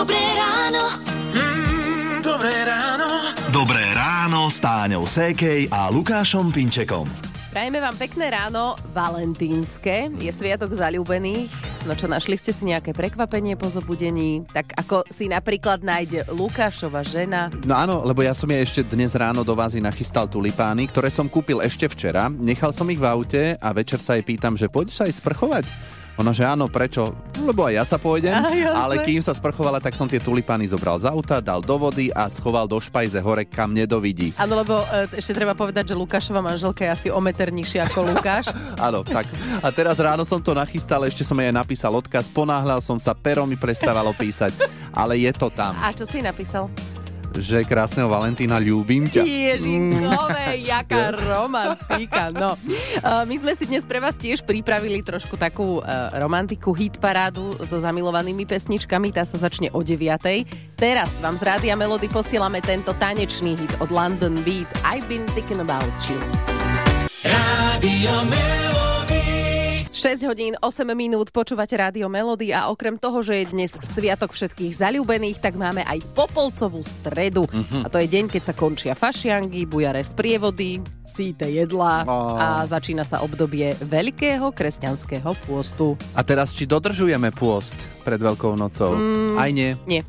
Dobré ráno. Mm, dobré ráno. Dobré ráno s Táňou Sékej a Lukášom Pinčekom. Prajeme vám pekné ráno, valentínske. Je sviatok zalúbených. No čo, našli ste si nejaké prekvapenie po zobudení? Tak ako si napríklad nájde Lukášova žena. No áno, lebo ja som jej ešte dnes ráno do vázy nachystal tulipány, ktoré som kúpil ešte včera. Nechal som ich v aute a večer sa jej pýtam, že pôjdeš aj sprchovať? Ona, že áno, prečo? Lebo aj ja sa pôjdem. Jasné. ale kým sa sprchovala, tak som tie tulipány zobral z auta, dal do vody a schoval do špajze hore, kam nedovidí. Áno, lebo e, ešte treba povedať, že Lukášova manželka je asi o meter nižšia ako Lukáš. Áno, tak. A teraz ráno som to nachystal, ešte som jej napísal odkaz, ponáhľal som sa, pero mi prestávalo písať, ale je to tam. A čo si napísal? Že krásneho Valentína, ľúbim ťa. Ježinkové, jaká romantika. No. Uh, My sme si dnes pre vás tiež pripravili trošku takú uh, romantiku, hit parádu so zamilovanými pesničkami. Tá sa začne o 9. Teraz vám z Rádia Melody posielame tento tanečný hit od London Beat I've been thinking about you. Rádio Melody. 6 hodín 8 minút počúvate Rádio Melody a okrem toho, že je dnes sviatok všetkých zalúbených, tak máme aj Popolcovú stredu. Mhm. A to je deň, keď sa končia fašiangy, bujare sprievody, síte jedlá Ó. a začína sa obdobie veľkého kresťanského pôstu. A teraz, či dodržujeme pôst pred Veľkou nocou? Mm, Aj nie. Nie.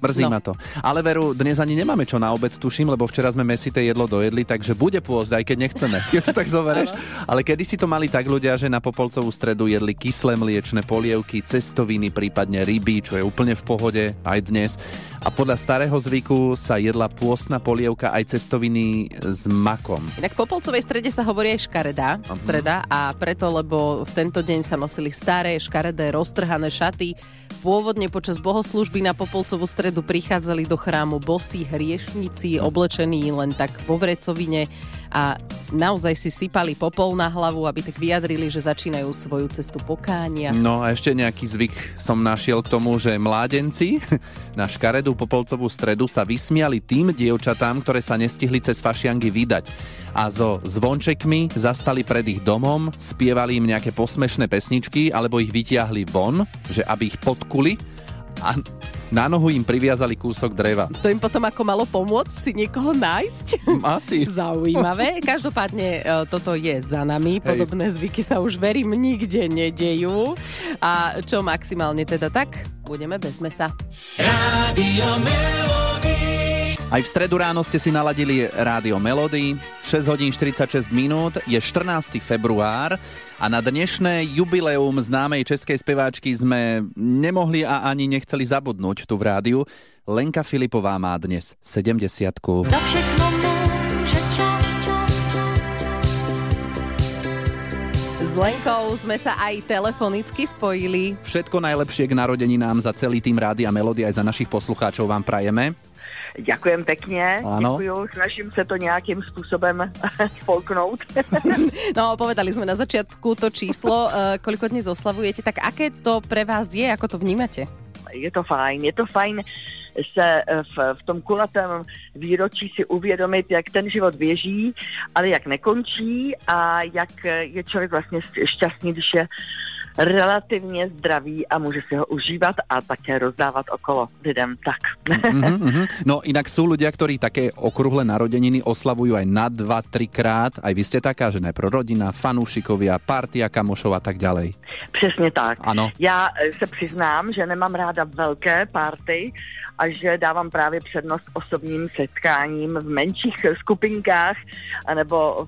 Mrzí No. ma to. Ale veru, dnes ani nemáme čo na obed, tuším, lebo včera sme mesité jedlo dojedli, takže bude pôst, aj keď nechceme. Keď sa tak zoberieš. Ale kedy si to mali tak ľudia, že na Popolcovú stredu jedli kyslé mliečne polievky, cestoviny, prípadne ryby, čo je úplne v pohode aj dnes. A podľa starého zvyku sa jedla pôstna polievka aj cestoviny s makom. Inak po Polcovej strede sa hovorí aj škaredá Mhm. streda a preto, lebo v tento deň sa nosili staré, škaredé, roztrhané šaty. Pôvodne počas bohoslužby na Popolcovú stredu prichádzali do chrámu bosí hriešnici, Mhm. oblečení len tak vo vrecovine a naozaj si sypali popol na hlavu, aby tak vyjadrili, že začínajú svoju cestu pokánia. No a ešte nejaký zvyk som našiel k tomu, že mládenci na škaredú popolcovú stredu sa vysmiali tým dievčatám, ktoré sa nestihli cez fašiangy vydať. A so zvončekmi zastali pred ich domom, spievali im nejaké posmešné pesničky, alebo ich vytiahli von, že aby ich podkuli a na nohu im priviazali kúsok dreva. To im potom ako malo pomôcť si niekoho nájsť? Asi. Zaujímavé. Každopádne e, toto je za nami. Podobné zvyky sa už verím nikde nedejú. A čo maximálne teda tak, budeme bez mesa. Rádio. Aj v stredu ráno ste si naladili rádio Melody. 6 hodín 46 minút, je 14. február a na dnešné jubileum známej českej speváčky sme nemohli a ani nechceli zabudnúť tu v rádiu. Lenka Filipová má dnes 70 Za všechno môže čas, čas, čas. S Lenkou sme sa aj telefonicky spojili. Všetko najlepšie k narodeninám za celý tým rádia Melody aj za našich poslucháčov vám prajeme. Ďakujem pekne, Áno. snažím se to nějakým způsobem spolknout. No, povedali sme na začiatku to číslo, e, koľko dnes oslavujete, tak aké to pre vás je, ako to vnímate? je to fajn, je to fajn se eh, v, v tom kulatém výročí si uvědomit, jak ten život běží, ale jak nekončí a jak eh, je člověk vlastně šťastný, když je relativně zdravý a může si ho užívat a také rozdávat okolo lidem tak. Mhm, mhm. No inak sú ľudia, ktorí také okrúhle narodeniny oslavujú aj na 2-3 krát. Aj vy ste taká, že najprv rodina, fanúšikovia, partia kamošov a tak ďalej. Přesně tak. Ano. Já eh, se přiznám, že nemám ráda velké party a že dávám právě přednost osobním setkáním v menších skupinkách anebo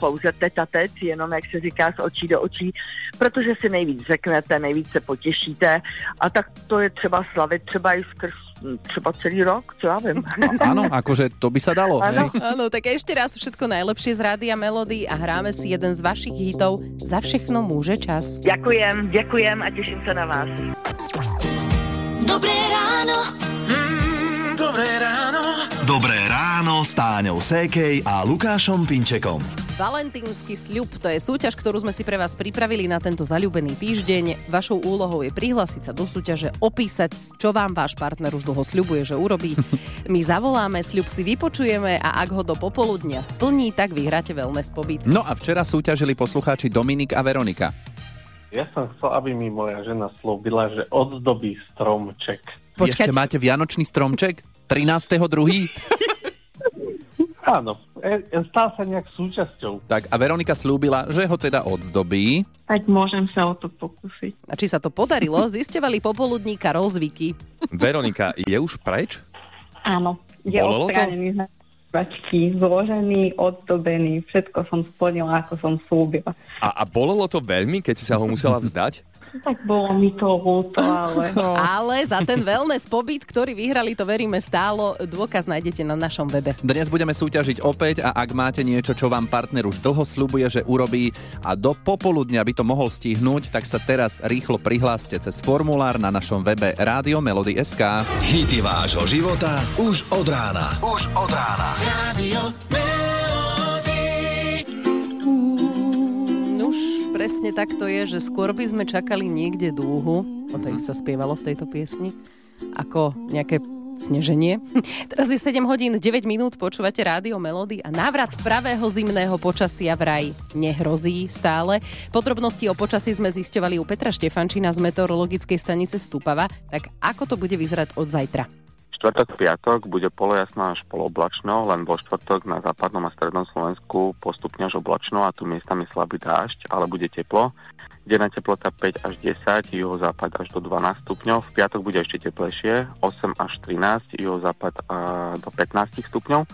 pouze teta tet, jenom jak se říká z očí do očí, protože si nejvíc řeknete, nejvíc se potěšíte a tak to je třeba slavit třeba i skrz třeba celý rok, co já vím. Áno, akože to by sa dalo. Áno. Áno, tak ešte raz všetko najlepšie z Rádia Melody a hráme si jeden z vašich hitov Za všechno môže čas. Děkujem, děkujem a těším se na vás. Dobré ráno. Mm, dobré ráno. Dobré ráno s Táňou Sékej a Lukášom Pinčekom. Valentínsky sľub, to je súťaž, ktorú sme si pre vás pripravili na tento zalúbený týždeň. Vašou úlohou je prihlásiť sa do súťaže, opísať, čo vám váš partner už dlho sľubuje, že urobí. My zavoláme, sľub si vypočujeme a ak ho do popoludnia splní, tak vyhráte wellness pobyt. No a včera súťažili poslucháči Dominik a Veronika. Ja som chcel, aby mi moja žena slúbila, že odzdobí stromček. Počkať. ešte máte vianočný stromček? 13.2. Áno, e, e, stal sa nejak súčasťou. Tak a Veronika slúbila, že ho teda odzdobí. Tak môžem sa o to pokúsiť. A či sa to podarilo, zisťovali popoludní Karol Zvyky. Veronika, je už preč? Áno, je Bolelo to? odstránený z bačky, zložený, oddobený, všetko som splnila, ako som slúbila. A, a bolelo to veľmi, keď si sa ho musela vzdať? Tak bolo mi to ľúto, ale... Ale za ten wellness pobyt, ktorý vyhrali, to veríme stálo, dôkaz nájdete na našom webe. Dnes budeme súťažiť opäť a ak máte niečo, čo vám partner už dlho slubuje, že urobí a do popoludnia by to mohol stihnúť, tak sa teraz rýchlo prihláste cez formulár na našom webe Rádio Melody SK. Hity vášho života už od rána. Už od rána. Radio Melody. Presne tak to je, že skôr by sme čakali niekde dúhu, o tej sa spievalo v tejto piesni, ako nejaké sneženie. Teraz je 7 hodín 9 minút, počúvate rádio Melody a návrat pravého zimného počasia vraj nehrozí stále. Podrobnosti o počasí sme zisťovali u Petra Štefančina z meteorologickej stanice Stupava. Tak ako to bude vyzerať od zajtra? Štvrtok, piatok bude polojasno až poloblačno, len vo štvrtok na západnom a strednom Slovensku postupne až oblačno a tu miestami slabý dážď, ale bude teplo. Denná teplota 5 až 10, juhozápad až do 12 stupňov. V piatok bude ešte teplejšie, 8 až 13, juhozápad do 15 stupňov.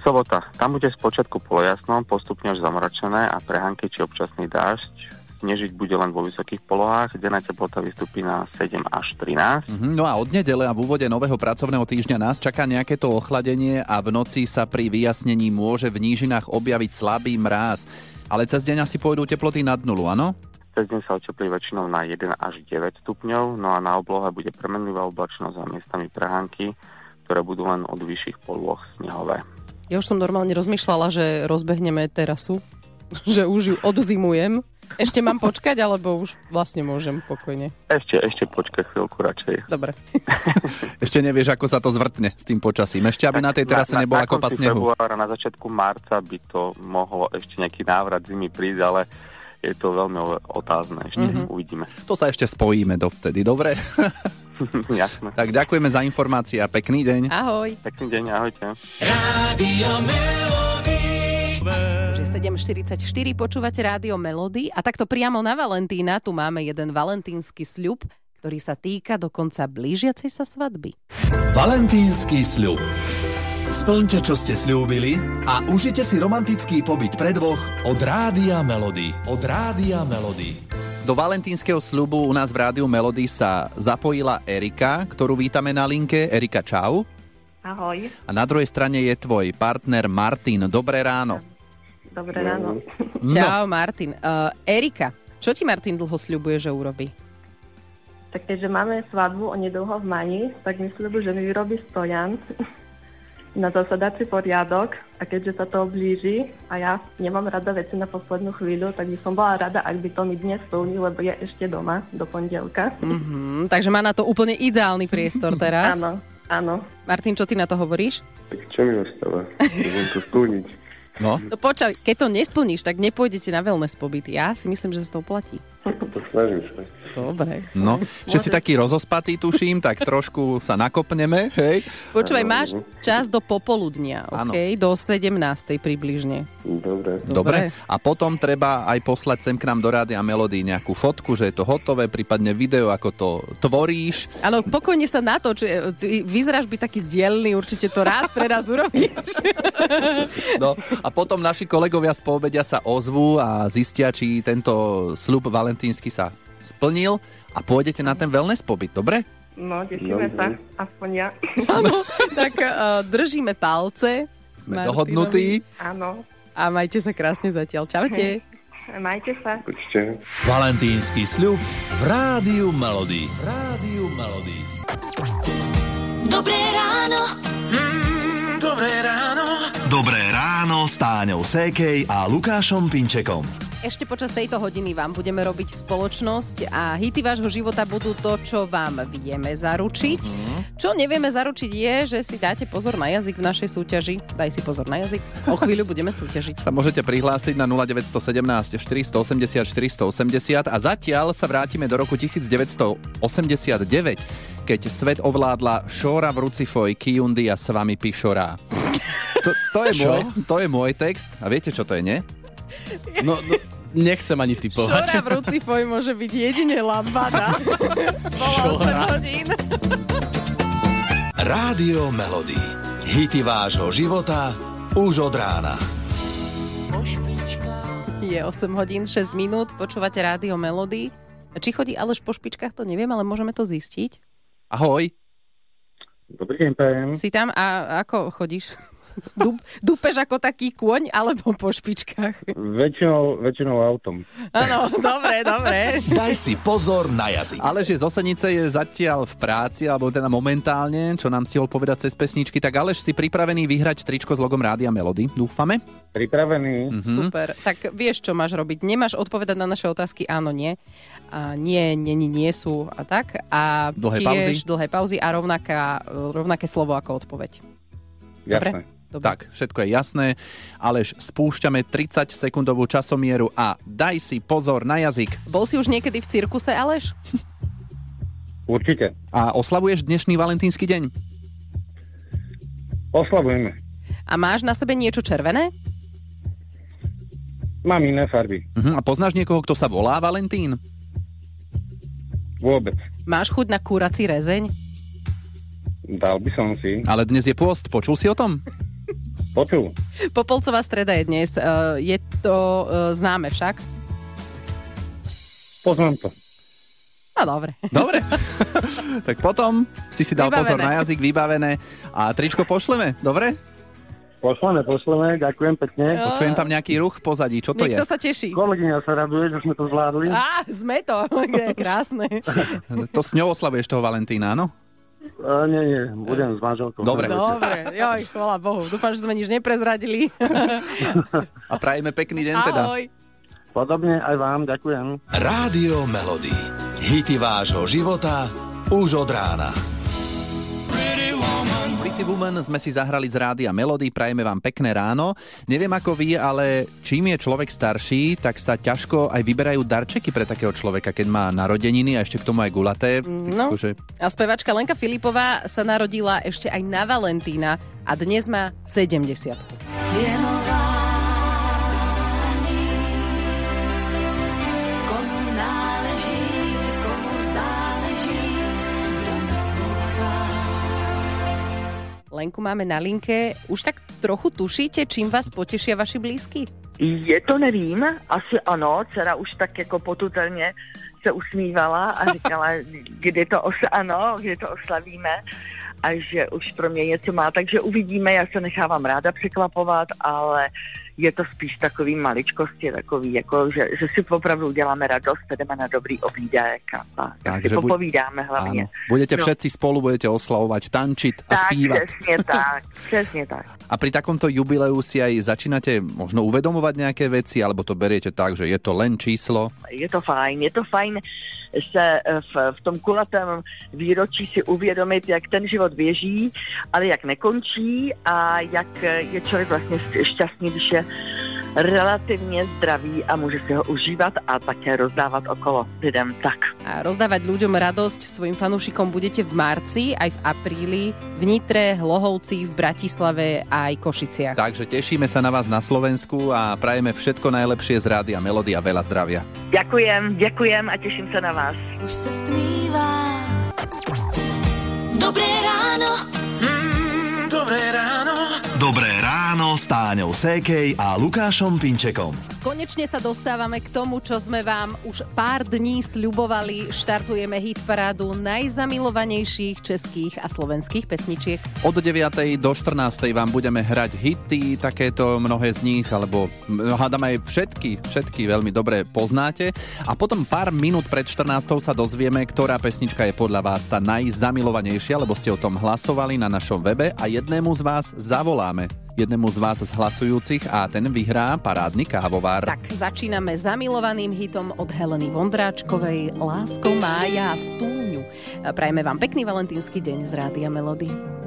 Sobota, tam bude spočiatku polojasno, postupne až zamračené a prehánky či občasný dážď. Snežiť bude len vo vysokých polohách, denná teplota vystúpi na 7 až 13. Mhm, No a od nedele a v úvode nového pracovného týždňa nás čaká nejaké to ochladenie a v noci sa pri vyjasnení môže v nížinách objaviť slabý mráz. Ale cez deň asi pôjdu teploty nad nulu, áno? Cez deň sa oteplí väčšinou na 1 až 9 stupňov, no a na oblohe bude premenlivá oblačnosť a miestami prehánky, ktoré budú len od vyšších polôch snehové. Ja už som normálne rozmýšľala, že rozbehneme terasu, že už ju odzimujem. Ešte mám počkať, alebo už vlastne môžem pokojne? Ešte, ešte počkaj chvíľku radšej. Dobre. Ešte nevieš, ako sa to zvrtne s tým počasím. Ešte, aby na tej terase nebola kopa konci snehu. februára, na začiatku marca by to mohlo ešte nejaký návrat zimy prísť, ale je to veľmi otázne ešte. Mm-hmm. Uvidíme. To sa ešte spojíme dovtedy, dobre? Jasné. tak ďakujeme za informácie a pekný deň. Ahoj. Pekný deň, ahojte. Radio Melody. 7.44, počúvate rádio Melody a takto priamo na Valentína tu máme jeden valentínsky sľub, ktorý sa týka dokonca blížiacej sa svadby. Valentínsky sľub. Splňte, čo ste slúbili a užite si romantický pobyt pre dvoch od Rádia Melody. Od Rádia Melody. Do valentínskeho sľubu u nás v rádiu Melody sa zapojila Erika, ktorú vítame na linke. Erika, čau. Ahoj, A na druhej strane je tvoj partner Martin. Dobré ráno. Dobré ráno. Čau, Martin. Uh, Erika, čo ti Martin dlho sľubuje, že urobí? Tak keďže máme svadbu onedlho v Mani, tak mi sľubujem, že mi vyrobí stojan na zasadací poriadok a keďže sa to blíži a ja nemám rada veci na poslednú chvíľu, tak by som bola rada, ak by to mi dnes splnil, lebo je ešte doma do pondelka. Mhm, takže má na to úplne ideálny priestor teraz. Áno, áno. Martin, čo ty na to hovoríš? Tak čo mi ostáva? Môžem to splniť. No, No počkaj, keď to nesplníš, tak nepôjdete na wellness pobyt. Ja si myslím, že sa to oplatí. To snažím sa. Dobre. no. Že si taký rozospatý, tuším, tak trošku sa nakopneme, hej? Počúvaj, máš čas do popoludnia. OK? Do 17. približne. Dobre. Dobre. A potom treba aj poslať sem k nám do rádia Melody nejakú fotku, že je to hotové, prípadne video, ako to tvoríš. Áno, pokojne sa natoč. Ty Vyzeráš byť taký zdielný, určite to rád pre nás urobíš. No, a potom naši kolegovia z poobedia sa ozvú a zistia, či tento slub valentínsky sa splnil a pôjdete na ten wellness pobyt, dobre? No, tešíme sa, aspoň ja. Áno, tak uh, držíme palce. s Sme Martinovi. dohodnutí. Áno, A majte sa krásne zatiaľ. Čaute. majte sa. Valentínsky sľub v Rádiu Melody. Rádiu Melody. Dobré ráno. Mm, dobré ráno. Dobré ráno s Táňou Sékej a Lukášom Pinčekom. Ešte počas tejto hodiny vám budeme robiť spoločnosť a hity vášho života budú to, čo vám vieme zaručiť. Čo nevieme zaručiť je, že si dáte pozor na jazyk v našej súťaži. Daj si pozor na jazyk. O chvíľu budeme súťažiť. Sa môžete prihlásiť na 0917 480 480 a zatiaľ sa vrátime do roku 1989, keď svet ovládla Šóra v Rucifoj, Kiundy a s vami Pišorá. To, to, je môj, to je môj text. A viete, čo to je, nie? No, no nechcem ani typovať. Šora v Rucifoj môže byť jedine lambada. Bolo 8 hodín. Rádio Melody. Hity vášho života už od rána. Je 8 hodín 6 minút, počúvate rádio Melody. Či chodí Aleš po špičkách, to neviem, ale môžeme to zistiť. Ahoj. Dobrý deň, prajem. Si tam a ako chodíš? Dup, dupeš ako taký kôň alebo po špičkách? Väčšinou, väčšinou autom. Áno, dobre, dobre. Daj si pozor na jazyk. Ale že z Osenice je zatiaľ v práci, alebo teda momentálne, čo nám stihol povedať cez pesničky, tak Aleš si pripravený vyhrať tričko s logom Rádia Melody, dúfame? Pripravený? Mhm. Super. Tak vieš, čo máš robiť. Nemáš odpovedať na naše otázky áno, nie. A nie, nie, nie, nie sú a tak. A Dlhé tiež pauzy. dlhé pauzy a rovnaká, rovnaké slovo ako odpoveď. Dobre? Jasné. Dobre. Tak, všetko je jasné. Aleš, spúšťame 30 sekundovú časomieru a daj si pozor na jazyk. Bol si už niekedy v cirkuse, Aleš? Určite. A oslavuješ dnešný valentínsky deň? Oslavujeme. A máš na sebe niečo červené? Mám iné farby. Uh-huh. A poznáš niekoho, kto sa volá Valentín? Vôbec. Máš chuť na kurací rezeň? Dal by som si. Ale dnes je pôst, počul si o tom? Počul. Popolcová streda je dnes. Uh, je to uh, známe však? Poznám to. No dobre. Dobre. tak potom si si dal Vybavené. pozor na jazyk, vybavené. A tričko pošleme, dobre? Pošleme, pošleme, ďakujem pekne. Počujem tam nejaký ruch v pozadí, čo to Niekto je? sa teší. Kolegyňa sa raduje, že sme to zvládli. Á, sme to. Krásne. To s ňou oslavuješ toho Valentína, áno? Uh, nie, nie, budem s manželkou. Dobre. Dobre, joj, chvala Bohu. Dúfam, že sme nič neprezradili. A prajeme pekný deň teda. Ahoj. Podobne aj vám, ďakujem. Rádio Melody. Hity vášho života už od rána. Pretty Woman sme si zahrali z rádia Melody, prajeme vám pekné ráno. Neviem ako vy, ale čím je človek starší, tak sa ťažko aj vyberajú darčeky pre takého človeka, keď má narodeniny a ešte k tomu aj gulaté. No. Takže A spevačka Lenka Filipová sa narodila ešte aj na Valentína a dnes má 70. Je Lenku máme na linke. Už tak trochu tušíte, čím vás potešia vaši blízky? Je to nevím, asi ano, dcera už tak jako potutelně se usmívala a říkala, kdy to os- ano, kdy to oslavíme a že už pro mě něco má, takže uvidíme, já se nechávám ráda překvapovat, ale je to spíš takový maličkosti, takový, jako, že, že si opravdu uděláme radost, jdeme na dobrý obídek a, a tak si Takže buď- popovídáme hlavně. áno, budete No. všetci spolu, budete oslavovať, tančiť a Tak, spívať. přesně tak, přesně tak. A pri takomto jubileu si aj začínate možno uvedomovať nejaké veci, alebo to beriete tak, že je to len číslo? je to fajn, je to fajn se eh, v, v tom kulatém výročí si uvědomit, jak ten život běží, ale jak nekončí a jak eh, je člověk vlastně šťastný, když je relativně zdravý a může si ho užívat a také rozdávat okolo lidem tak. A rozdávať ľuďom radosť svojim fanúšikom budete v marci, aj v apríli, v Nitre, Hlohovci, v Bratislave a aj Košiciach. Takže tešíme sa na vás na Slovensku a prajeme všetko najlepšie z rády a melódy a veľa zdravia. Ďakujem, ďakujem a těším se na vás. Už se stmívá. Dobré ráno. Mm, dobré ráno. Dobré ráno s Táňou Sékej a Lukášom Pinčekom. Konečne sa dostávame k tomu, čo sme vám už pár dní sľubovali. Štartujeme hit parádu najzamilovanejších českých a slovenských pesničiek. Od 9. do 14. vám budeme hrať hity, takéto mnohé z nich, alebo hádam aj všetky, všetky veľmi dobre poznáte. A potom pár minút pred 14. sa dozvieme, ktorá pesnička je podľa vás tá najzamilovanejšia, lebo ste o tom hlasovali na našom webe a jednému z vás zavoláme. Jednému z vás z hlasujúcich a ten vyhrá parádny kávovar. Tak začíname zamilovaným hitom od Heleny Vondráčkovej Lásko Mája Stúňu. Prajme vám pekný valentínsky deň z Rádia Melody.